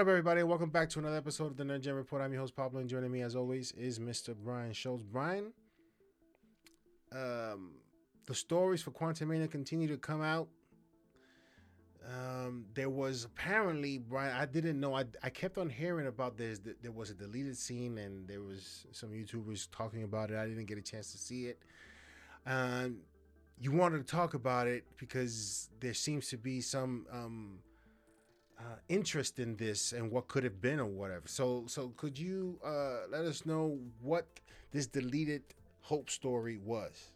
up, everybody? Welcome back to another episode of the Nerd Gen Report. I'm your host Pablo, and joining me, as always, is Mr. Brian Schultz. Brian, um, the stories for Quantumania continue to come out. Um, there was apparently Brian. I didn't know. I, I kept on hearing about this. There was a deleted scene, and there was some YouTubers talking about it. I didn't get a chance to see it. Um, you wanted to talk about it because there seems to be some um, uh, interest in this and what could have been or whatever. So, so could you uh, let us know what this deleted Hope story was?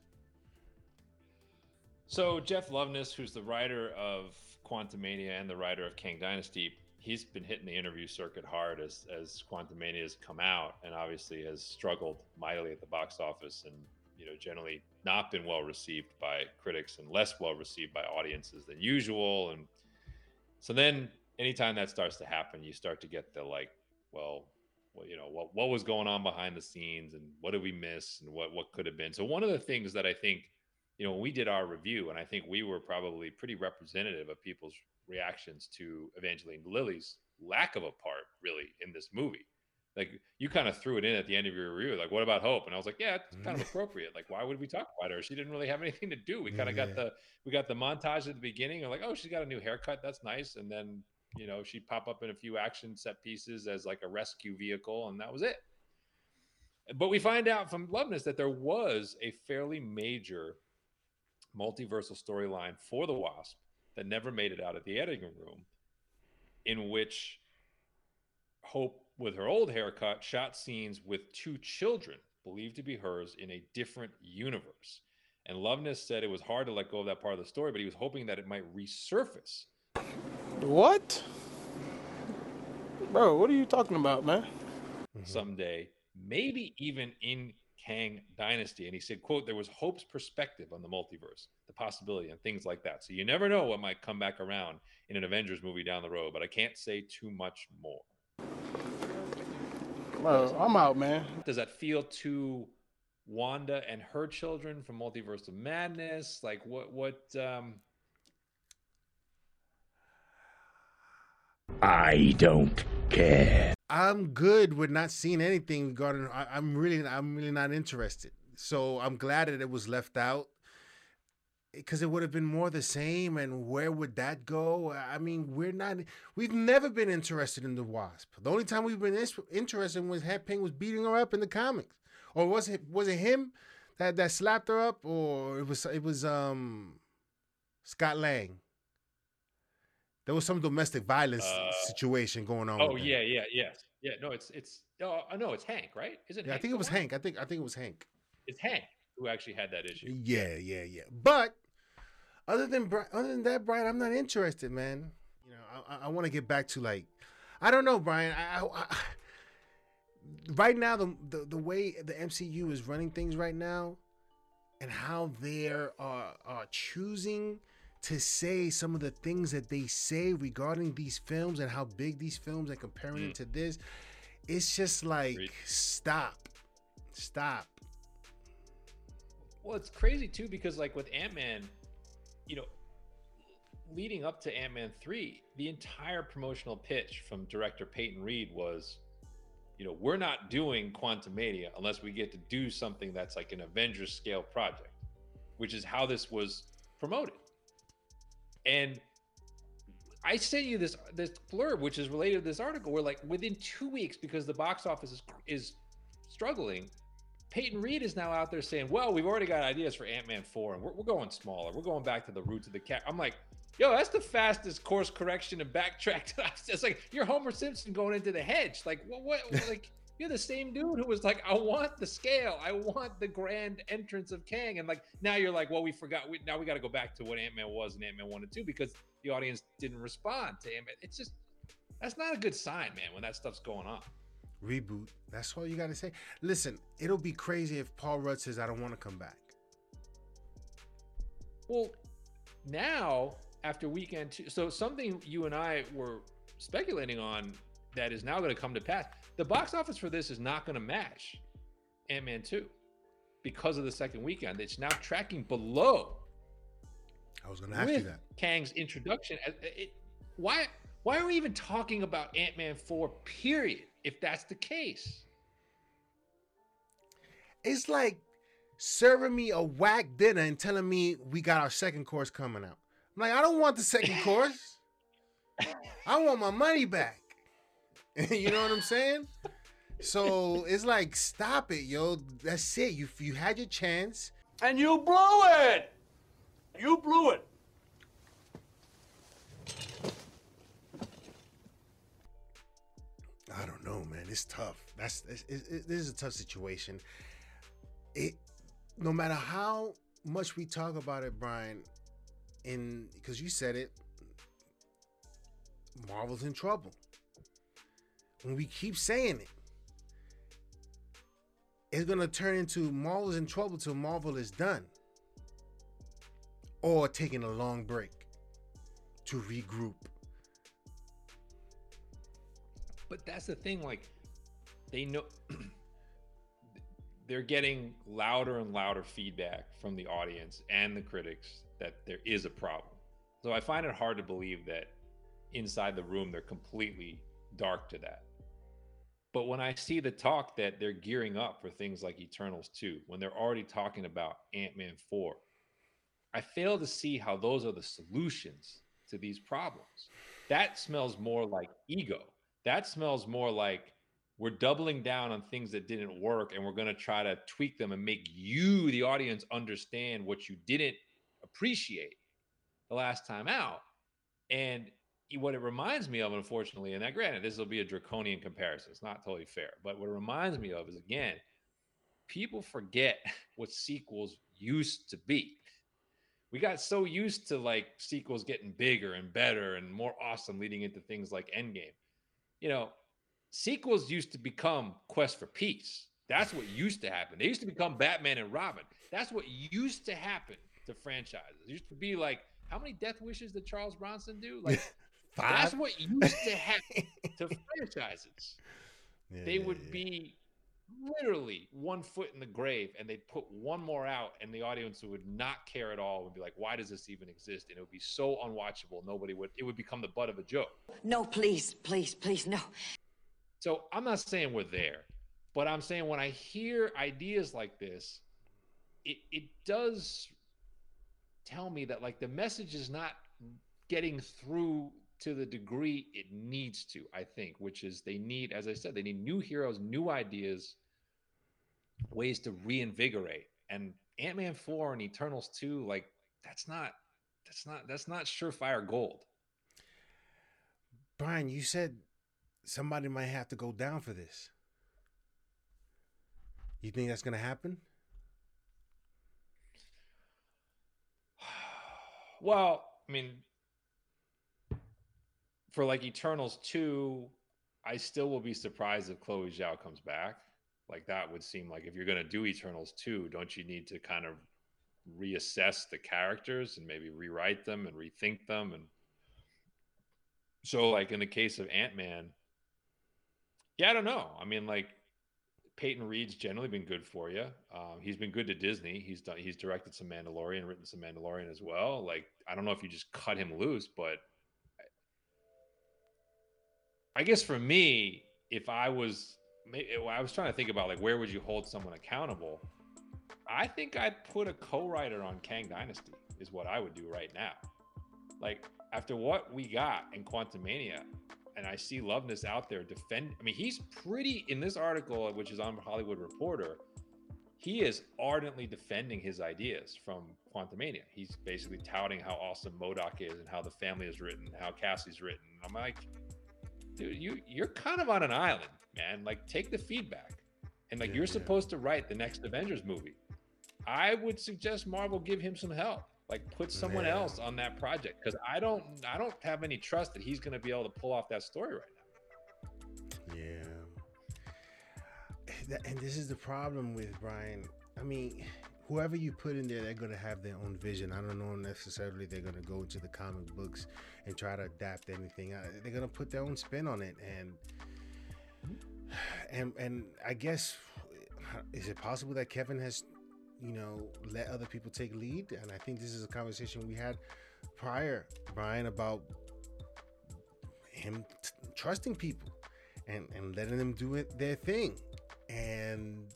So Jeff Loveness, who's the writer of Quantumania and the writer of Kang Dynasty, he's been hitting the interview circuit hard as as Quantumania has come out, and obviously has struggled mightily at the box office, and you know generally not been well received by critics and less well received by audiences than usual. And so then, anytime that starts to happen, you start to get the like, well, well, you know, what what was going on behind the scenes, and what did we miss, and what what could have been. So one of the things that I think you know, when we did our review, and I think we were probably pretty representative of people's reactions to Evangeline Lilly's lack of a part, really, in this movie. Like you kind of threw it in at the end of your review, like, "What about Hope?" And I was like, "Yeah, it's mm-hmm. kind of appropriate. Like, why would we talk about her? She didn't really have anything to do. We kind of Yeah. got the we got the montage at the beginning, of like, oh, she's got a new haircut, that's nice, and then you know she'd pop up in a few action set pieces as like a rescue vehicle, and that was it. But we find out from Loveness that there was a fairly major multiversal storyline for the Wasp that never made it out of the editing room, in which Hope, with her old haircut, shot scenes with two children believed to be hers in a different universe. And Loveness said it was hard to let go of that part of the story, but he was hoping that it might resurface What? Bro, what are you talking about, man? someday, maybe even in Kang Dynasty. And he said, quote, there was Hope's perspective on the multiverse, the possibility and things like that. So you never know what might come back around in an Avengers movie down the road, but I can't say too much more. Well, I'm out, man. Does that feel to Wanda and her children from Multiverse of Madness? Like what what um I don't care. I'm good with not seeing anything regarding. I, I'm really, I'm really not interested. So I'm glad that it was left out because it would have been more the same. And where would that go? I mean, we're not. We've never been interested in the Wasp. The only time we've been interested was Hank Pym was beating her up in the comics, or was it was it him that that slapped her up, or it was it was um Scott Lang. There was some domestic violence Uh, situation going on. Oh yeah, yeah, yes. Yeah, no, it's it's oh no, it's Hank, right? Is it Yeah, I think it was one? Hank. I think I think it was Hank. It's Hank who actually had that issue. Yeah, yeah, yeah. But other than Bri- other than that, Brian, I'm not interested, man. You know, I, I, I want to get back to like, I don't know, Brian. I, I, I right now the, the the way the MCU is running things right now, and how they're uh, uh, choosing to say some of the things that they say regarding these films and how big these films and comparing Mm. it to this, it's just like Agreed. stop, stop. Well, it's crazy too because like with Ant Man, you know, leading up to Ant Man three, the entire promotional pitch from director Peyton Reed was, you know, we're not doing Quantumania unless we get to do something that's like an Avengers scale project, which is how this was promoted. And I sent you this this blurb, which is related to this article, where like within two weeks, because the box office is is struggling, Peyton Reed is now out there saying, "Well, we've already got ideas for Ant Man four, and we're, we're going smaller. We're going back to the roots of the cat." I'm like, "Yo, that's the fastest course correction and backtrack." It's like you're Homer Simpson going into the hedge. Like what? What? like you're the same dude who was like, "I want the scale. I want the grand entrance of Kang," and like now you're like, "Well, we forgot. We, now we got to go back to what Ant Man was and Ant Man one and two because the audience didn't respond to Ant Man." It's just that's not a good sign, man. When that stuff's going on. reboot. That's all you got to say. Listen, it'll be crazy if Paul Rudd says, I don't want to come back. Well, now after weekend two, so something you and I were speculating on that is now going to come to pass. The box office for this is not going to match Ant Man 2 because of the second weekend. It's now tracking below I was going to ask you that. Kang's introduction. Uh, It, why? Why are we even talking about Ant Man 4, period, if that's the case? It's like serving me a whack dinner and telling me we got our second course coming out. I'm like, I don't want the second course. I want my money back. you know what I'm saying? So it's like, stop it, yo. That's it. You you had your chance. And you blew it! You blew it! I don't know, man. It's tough. That's it, it, this is a tough situation. It no matter how much we talk about it, Brian, in because you said it, Marvel's in trouble. When we keep saying it, it's gonna turn into Marvel's in trouble till Marvel is done, or taking a long break to regroup. But that's the thing, like they know they're getting louder and louder feedback from the audience and the critics that there is a problem. So I find it hard to believe that inside the room they're completely dark to that. But when I see the talk that they're gearing up for things like Eternals 2, when they're already talking about Ant Man 4, I fail to see how those are the solutions to these problems. That smells more like ego. That smells more like we're doubling down on things that didn't work and we're going to try to tweak them and make you, the audience, understand what you didn't appreciate the last time out. And what it reminds me of, unfortunately, and that granted, this will be a draconian comparison. It's not totally fair. But what it reminds me of is again, people forget what sequels used to be. We got so used to like sequels getting bigger and better and more awesome leading into things like Endgame. You know, sequels used to become Quest for Peace. That's what used to happen. They used to become Batman and Robin. That's what used to happen to franchises. It used to be like, how many death wishes did Charles Bronson do? Like Five. that's what used to happen to franchises. Yeah, They yeah, would yeah. be literally one foot in the grave and they'd put one more out and the audience would not care at all would be like why does this even exist and it would be so unwatchable nobody would it would become the butt of a joke No, please, please, please, no. so i'm not saying we're there but i'm saying when i hear ideas like this it, it does tell me that like the message is not getting through to the degree it needs to i think which is they need as i said they need new heroes new ideas ways to reinvigorate and ant-man 4 and eternals 2 like that's not that's not that's not surefire gold Brian, you said somebody might have to go down for this. You think that's gonna happen? Well, I mean, for like Eternals 2, I still will be surprised if Chloe Zhao comes back. Like that would seem like if you're going to do Eternals 2, don't you need to kind of reassess the characters and maybe rewrite them and rethink them and so like in the case of Ant-Man, yeah, I don't know. I mean like Peyton Reed's generally been good for you. Um, he's been good to Disney. He's done. He's directed some Mandalorian, written some Mandalorian as well. Like I don't know if you just cut him loose, but I guess for me, if I was, eh, I was trying to think about like where would you hold someone accountable. I think I'd put a co-writer on Kang Dynasty is what I would do right now. Like after what we got in Quantumania, and I see Loveness out there defend. I mean, he's pretty in this article, which is on Hollywood Reporter. He is ardently defending his ideas from Quantumania. He's basically touting how awesome MODOK is and how the family is written, how Cassie's written. I'm like, dude, you you're kind of on an island, man. Like, take the feedback, and like Yeah, you're yeah. supposed to write the next Avengers movie. I would suggest Marvel give him some help. Like put someone Yeah. else on that project because I don't I don't have any trust that he's going to be able to pull off that story right now. Yeah. And this is the problem with Brian. I mean, whoever you put in there, they're gonna have their own vision. I don't know necessarily they're gonna go into the comic books and try to adapt anything. Uh, They're gonna put their own spin on it, and and and I guess is it possible that Kevin has, you know, let other people take lead? And I think this is a conversation we had prior, Brian, about him t- trusting people and and letting them do it their thing, and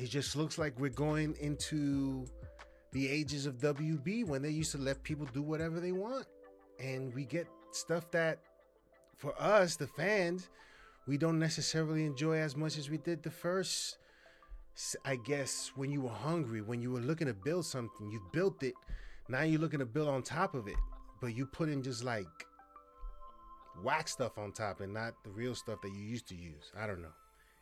it just looks like we're going into the ages of WB when they used to let people do whatever they want, and we get stuff that for us, the fans, we don't necessarily enjoy as much as we did the first. I guess when you were hungry, when you were looking to build something, you built it. Now you're looking to build on top of it, but you put in just like wax stuff on top and not the real stuff that you used to use. I don't know.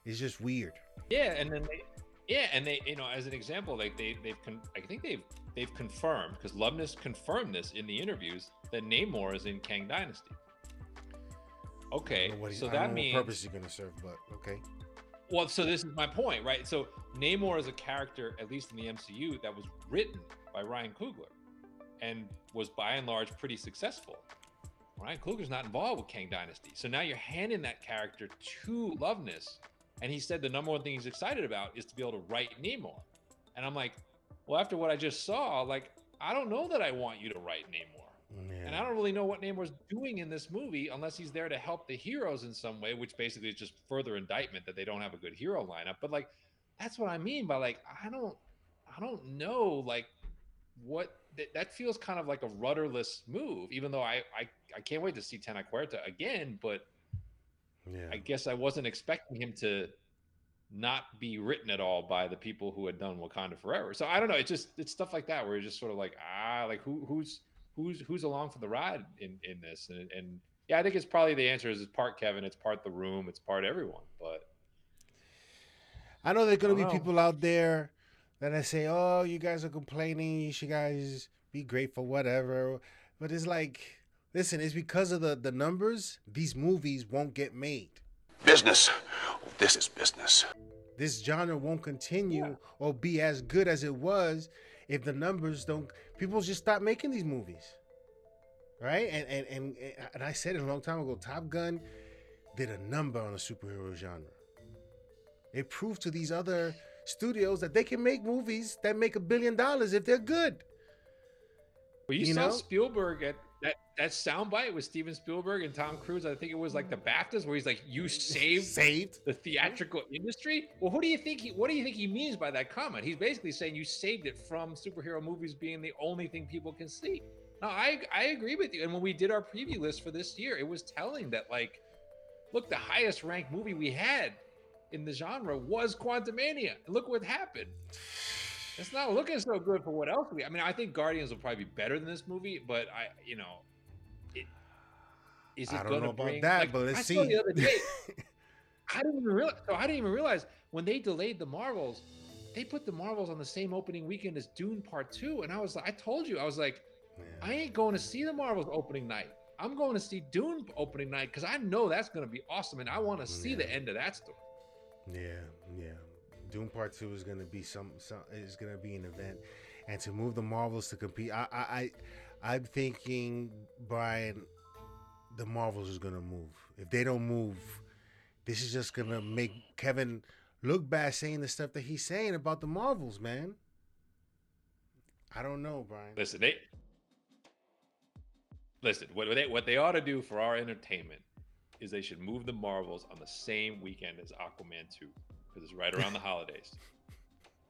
It's just weird. Yeah, and then they, yeah, and they, you know, as an example, like they, they've, con- I think they've, they've confirmed because Loveness confirmed this in the interviews that Namor is in Kang Dynasty. Okay, he- so that means what purpose he's gonna serve, but okay. Well, so this is my point, right? So Namor is a character, at least in the MCU, that was written by Ryan Coogler and was by and large pretty successful. Ryan Coogler's not involved with Kang Dynasty. So now you're handing that character to Loveness. And he said the number one thing he's excited about is to be able to write Namor. And I'm like, well, after what I just saw, like, I don't know that I want you to write Namor. And I don't really know what Namor's doing in this movie unless he's there to help the heroes in some way, which basically is just further indictment that they don't have a good hero lineup. But like, that's what I mean by like, I don't, I don't know, like, what that, that feels kind of like a rudderless move. Even though I, I, I can't wait to see Tenoch Huerta again, but Yeah. I guess I wasn't expecting him to not be written at all by the people who had done Wakanda Forever. So I don't know. It's just it's stuff like that where you're just sort of like ah, like who who's who's who's along for the ride in in this and and yeah, I think it's probably the answer is it's part Kevin, it's part the room, it's part everyone. But I know there's gonna be Wow. people out there that I say, "Oh, you guys are complaining. You should guys be grateful, whatever." But it's like, listen, it's because of the the numbers. These movies won't get made. Business. This is business. This genre won't continue or be as good as it was if the numbers don't. People just stop making these movies, right? And and and and I said it a long time ago. Top Gun did a number on the superhero genre. It proved to these other studios that they can make movies that make a billion dollars if they're good. Well, you, You saw know? Spielberg at that that soundbite with Steven Spielberg and Tom Cruise. I think it was like the BAFTAs where he's like, "You saved Saved. the theatrical industry." Well, who do you think he? What do you think he means by that comment? He's basically saying you saved it from superhero movies being the only thing people can see. No, I I agree with you. And when we did our preview list for this year, it was telling that like, look, the highest ranked movie we had in the genre was Quantumania. And look what happened. It's not looking so good for what else we. I mean, I think Guardians will probably be better than this movie, but I, you know, it is it I don't know about bring, that, like, but let's I see. the other day. I didn't even realize. So I didn't even realize when they delayed the Marvels, they put the Marvels on the same opening weekend as Dune Part Two, and I was like, I told you, I was like, I ain't going to see the Marvels opening night. I'm going to see Dune opening night because I know that's going to be awesome, and I want to see the end of that story. Yeah, yeah. Dune Part Two is gonna be some, some is gonna be an event, and to move the Marvels to compete, I, I, I I'm thinking Brian, the Marvels is gonna move. If they don't move, this is just gonna make Kevin look bad saying the stuff that he's saying about the Marvels, man. I don't know, Brian. Listen, they listen. What they what they ought to do for our entertainment is they should move the Marvels on the same weekend as Aquaman two because it's right around the holidays.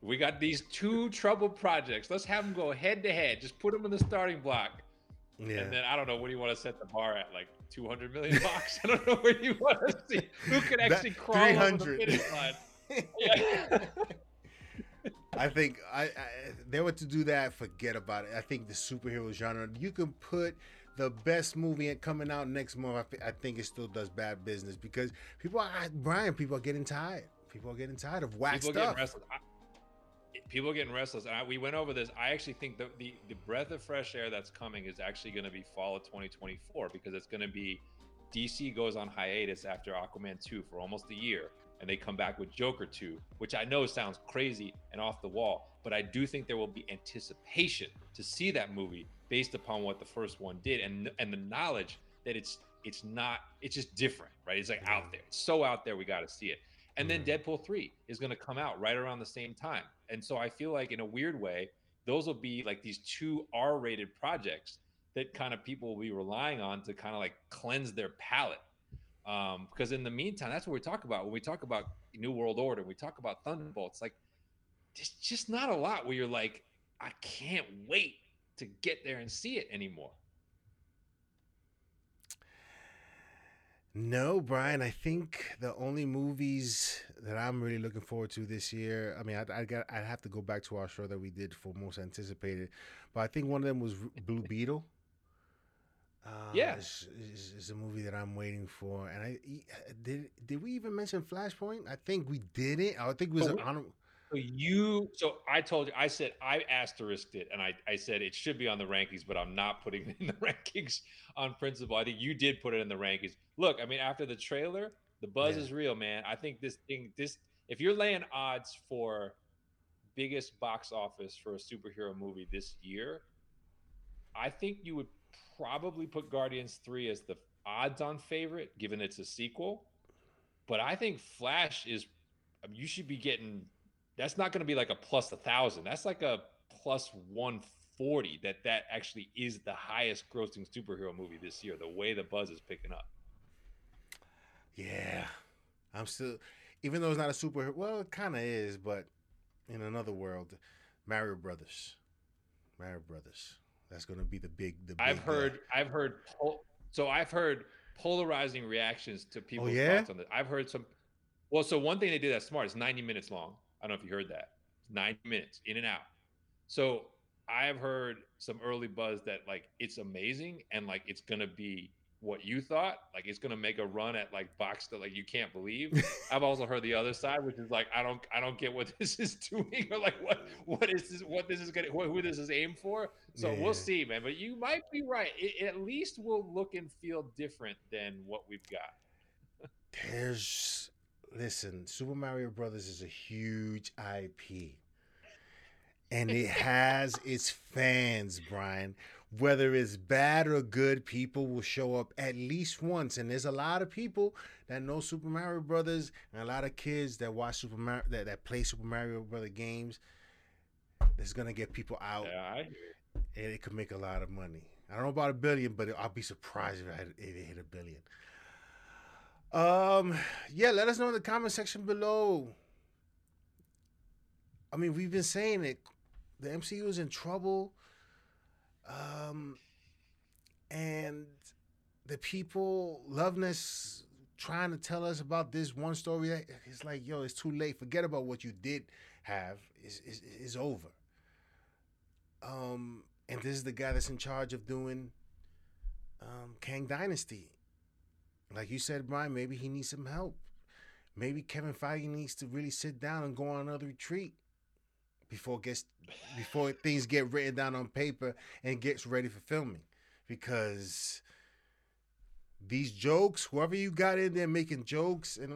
We got these two troubled projects. Let's have them go head to head. Just put them in the starting block, Yeah. and then I don't know what do you want to set the bar at, like two hundred million bucks. I don't know where you want to see who That- actually crawl over the 300. finish line. Yeah. I think I, I they were to do that. Forget about it. I think the superhero genre. You can put the best movie coming out next month. I, I think it still does bad business because people are Brian. People are getting tired. People are getting tired of whack people stuff. getting restless. I, people are getting restless, and I, we went over this. I actually think the, the the breath of fresh air that's coming is actually going to be fall of 2024 because it's going to be DC goes on hiatus after Aquaman 2 for almost a year, and they come back with Joker 2, which I know sounds crazy and off the wall, but I do think there will be anticipation to see that movie based upon what the first one did, and and the knowledge that it's it's not it's just different, right? It's like out there, it's so out there, we got to see it. And then Deadpool 3 is going to come out right around the same time. And so I feel like in a weird way, those will be like these two R-rated projects that kind of people will be relying on to kind of like cleanse their palate. Um, because in the meantime, that's what we talk about when we talk about New World Order. We talk about Thunderbolts. Like, there's just not a lot where you're like, I can't wait to get there and see it anymore. No, Brian. I think the only movies that I'm really looking forward to this year. I mean, I, I got I'd have to go back to our show that we did for most anticipated, but I think one of them was Blue Beetle. Uh, Yeah. is, is, is a movie that I'm waiting for. And I did did we even mention Flashpoint? I think we didn't. I think it was Oh, an we- honor. So you, so I told you, I said I asterisked it, and I, I said it should be on the rankings, but I'm not putting it in the rankings on principle. I think you did put it in the rankings. Look, I mean, after the trailer, the buzz Yeah. is real, man. I think this thing, this, if you're laying odds for biggest box office for a superhero movie this year, I think you would probably put Guardians 3 as the odds on favorite, given it's a sequel. But I think Flash is, I mean, you should be getting, that's not going to be like a plus a thousand. That's like a plus 140 that that actually is the highest grossing superhero movie this year, the way the buzz is picking up. Yeah, I'm still, even though it's not a superhero. Well, it kind of is, but in another world, Mario Brothers, Mario Brothers. That's gonna be the big. The big I've heard, I've heard, so I've heard polarizing reactions to people's Oh, yeah? thoughts on this. I've heard some. Well, so one thing they did that's smart is 90 minutes long. I don't know if you heard that. 90 minutes in and out. So I've heard some early buzz that like it's amazing and like it's gonna be what you thought. Like it's gonna make a run at like box that like you can't believe. I've also heard the other side, which is like I don't I don't get what this is doing or like what what is this what this is gonna who who this is aimed for. So Yeah. we'll see, man. But you might be right. It, at least will look and feel different than what we've got. There's listen, Super Mario Brothers is a huge IP. And it has its fans, Brian. Whether it's bad or good, people will show up at least once. And there's a lot of people that know Super Mario Brothers and a lot of kids that watch Super Mario that, that play Super Mario Brother games. That's gonna get people out Yeah, I and it could make a lot of money. I don't know about a billion, but I'll be surprised if it hit a billion. Um, yeah, let us know in the comment section below. I mean, we've been saying it. The MCU is in trouble. Um, and the people loving us, trying to tell us about this one story. It's like, yo, it's too late. Forget about what you did have. Is it's, it's over. Um, and this is the guy that's in charge of doing um, Kang Dynasty. Like you said, Brian, maybe he needs some help. Maybe Kevin Feige needs to really sit down and go on another retreat before gets before things get written down on paper and gets ready for filming. Because these jokes, whoever you got in there making jokes, and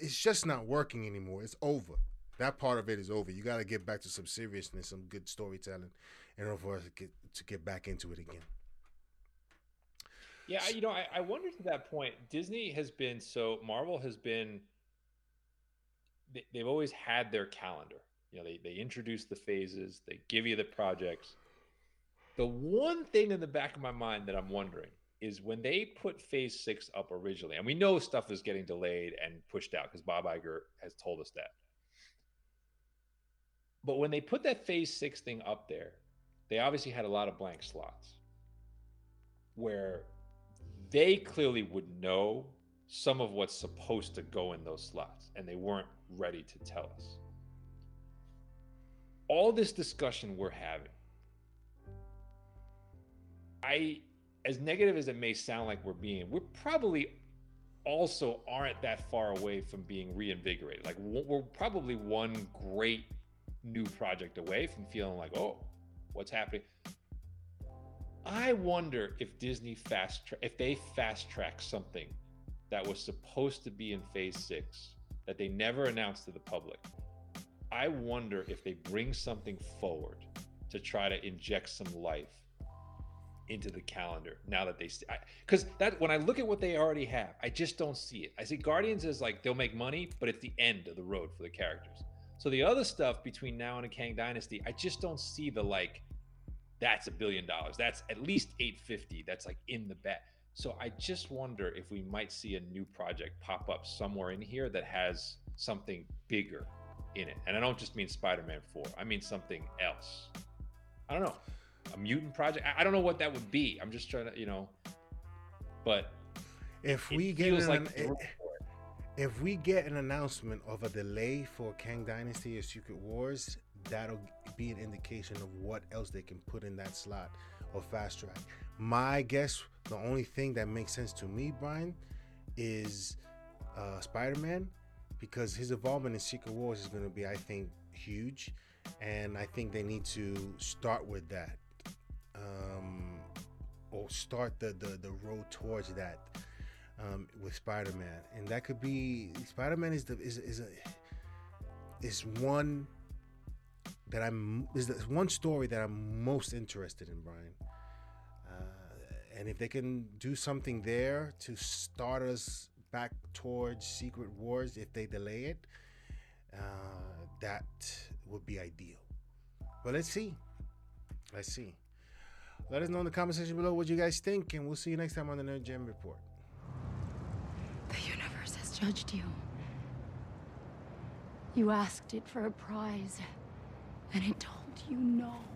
it's just not working anymore. It's over. That part of it is over. You got to get back to some seriousness, some good storytelling, in order for us to get to get back into it again. Yeah, you know, I, I wonder to that point, Disney has been so Marvel has been they, they've always had their calendar. You know, they they introduce the phases, they give you the projects. The one thing in the back of my mind that I'm wondering is when they put phase six up originally, and we know stuff is getting delayed and pushed out because Bob Iger has told us that. But when they put that phase six thing up there, they obviously had a lot of blank slots where they clearly would know some of what's supposed to go in those slots and they weren't ready to tell us. All this discussion we're having, I, as negative as it may sound like we're being, we're probably also aren't that far away from being reinvigorated. Like we're probably one great new project away from feeling like, oh, what's happening? I wonder if Disney fast tra- if they fast track something that was supposed to be in phase six that they never announced to the public. I wonder if they bring something forward to try to inject some life into the calendar now that they see. because that when I look at what they already have, I just don't see it. I see Guardians as like they'll make money, but it's the end of the road for the characters. So the other stuff between now and a Kang Dynasty, I just don't see the like that's a billion dollars. That's at least 850. That's like in the bet. So I just wonder if we might see a new project pop up somewhere in here that has something bigger in it. And I don't just mean Spider-Man 4. I mean something else. I don't know. A mutant project. I don't know what that would be. I'm just trying to, you know, but if we get an, like if we get an announcement of a delay for Kang Dynasty or Secret Wars, that'll be an indication of what else they can put in that slot or fast track. My guess, the only thing that makes sense to me, Brian, is uh, Spider Man, because his involvement in Secret Wars is going to be, I think, huge, and I think they need to start with that, um, or start the, the the road towards that um, with Spider Man, and that could be Spider Man is the is is a is one that I'm is one story that I'm most interested in, Brian. Uh, and if they can do something there to start us back towards Secret Wars, if they delay it, uh, that would be ideal. But let's see. Let's see. Let us know in the comment section below what you guys think, and we'll see you next time on the Nerd Gen Report. The universe has judged you. You asked it for a prize, and it told you no.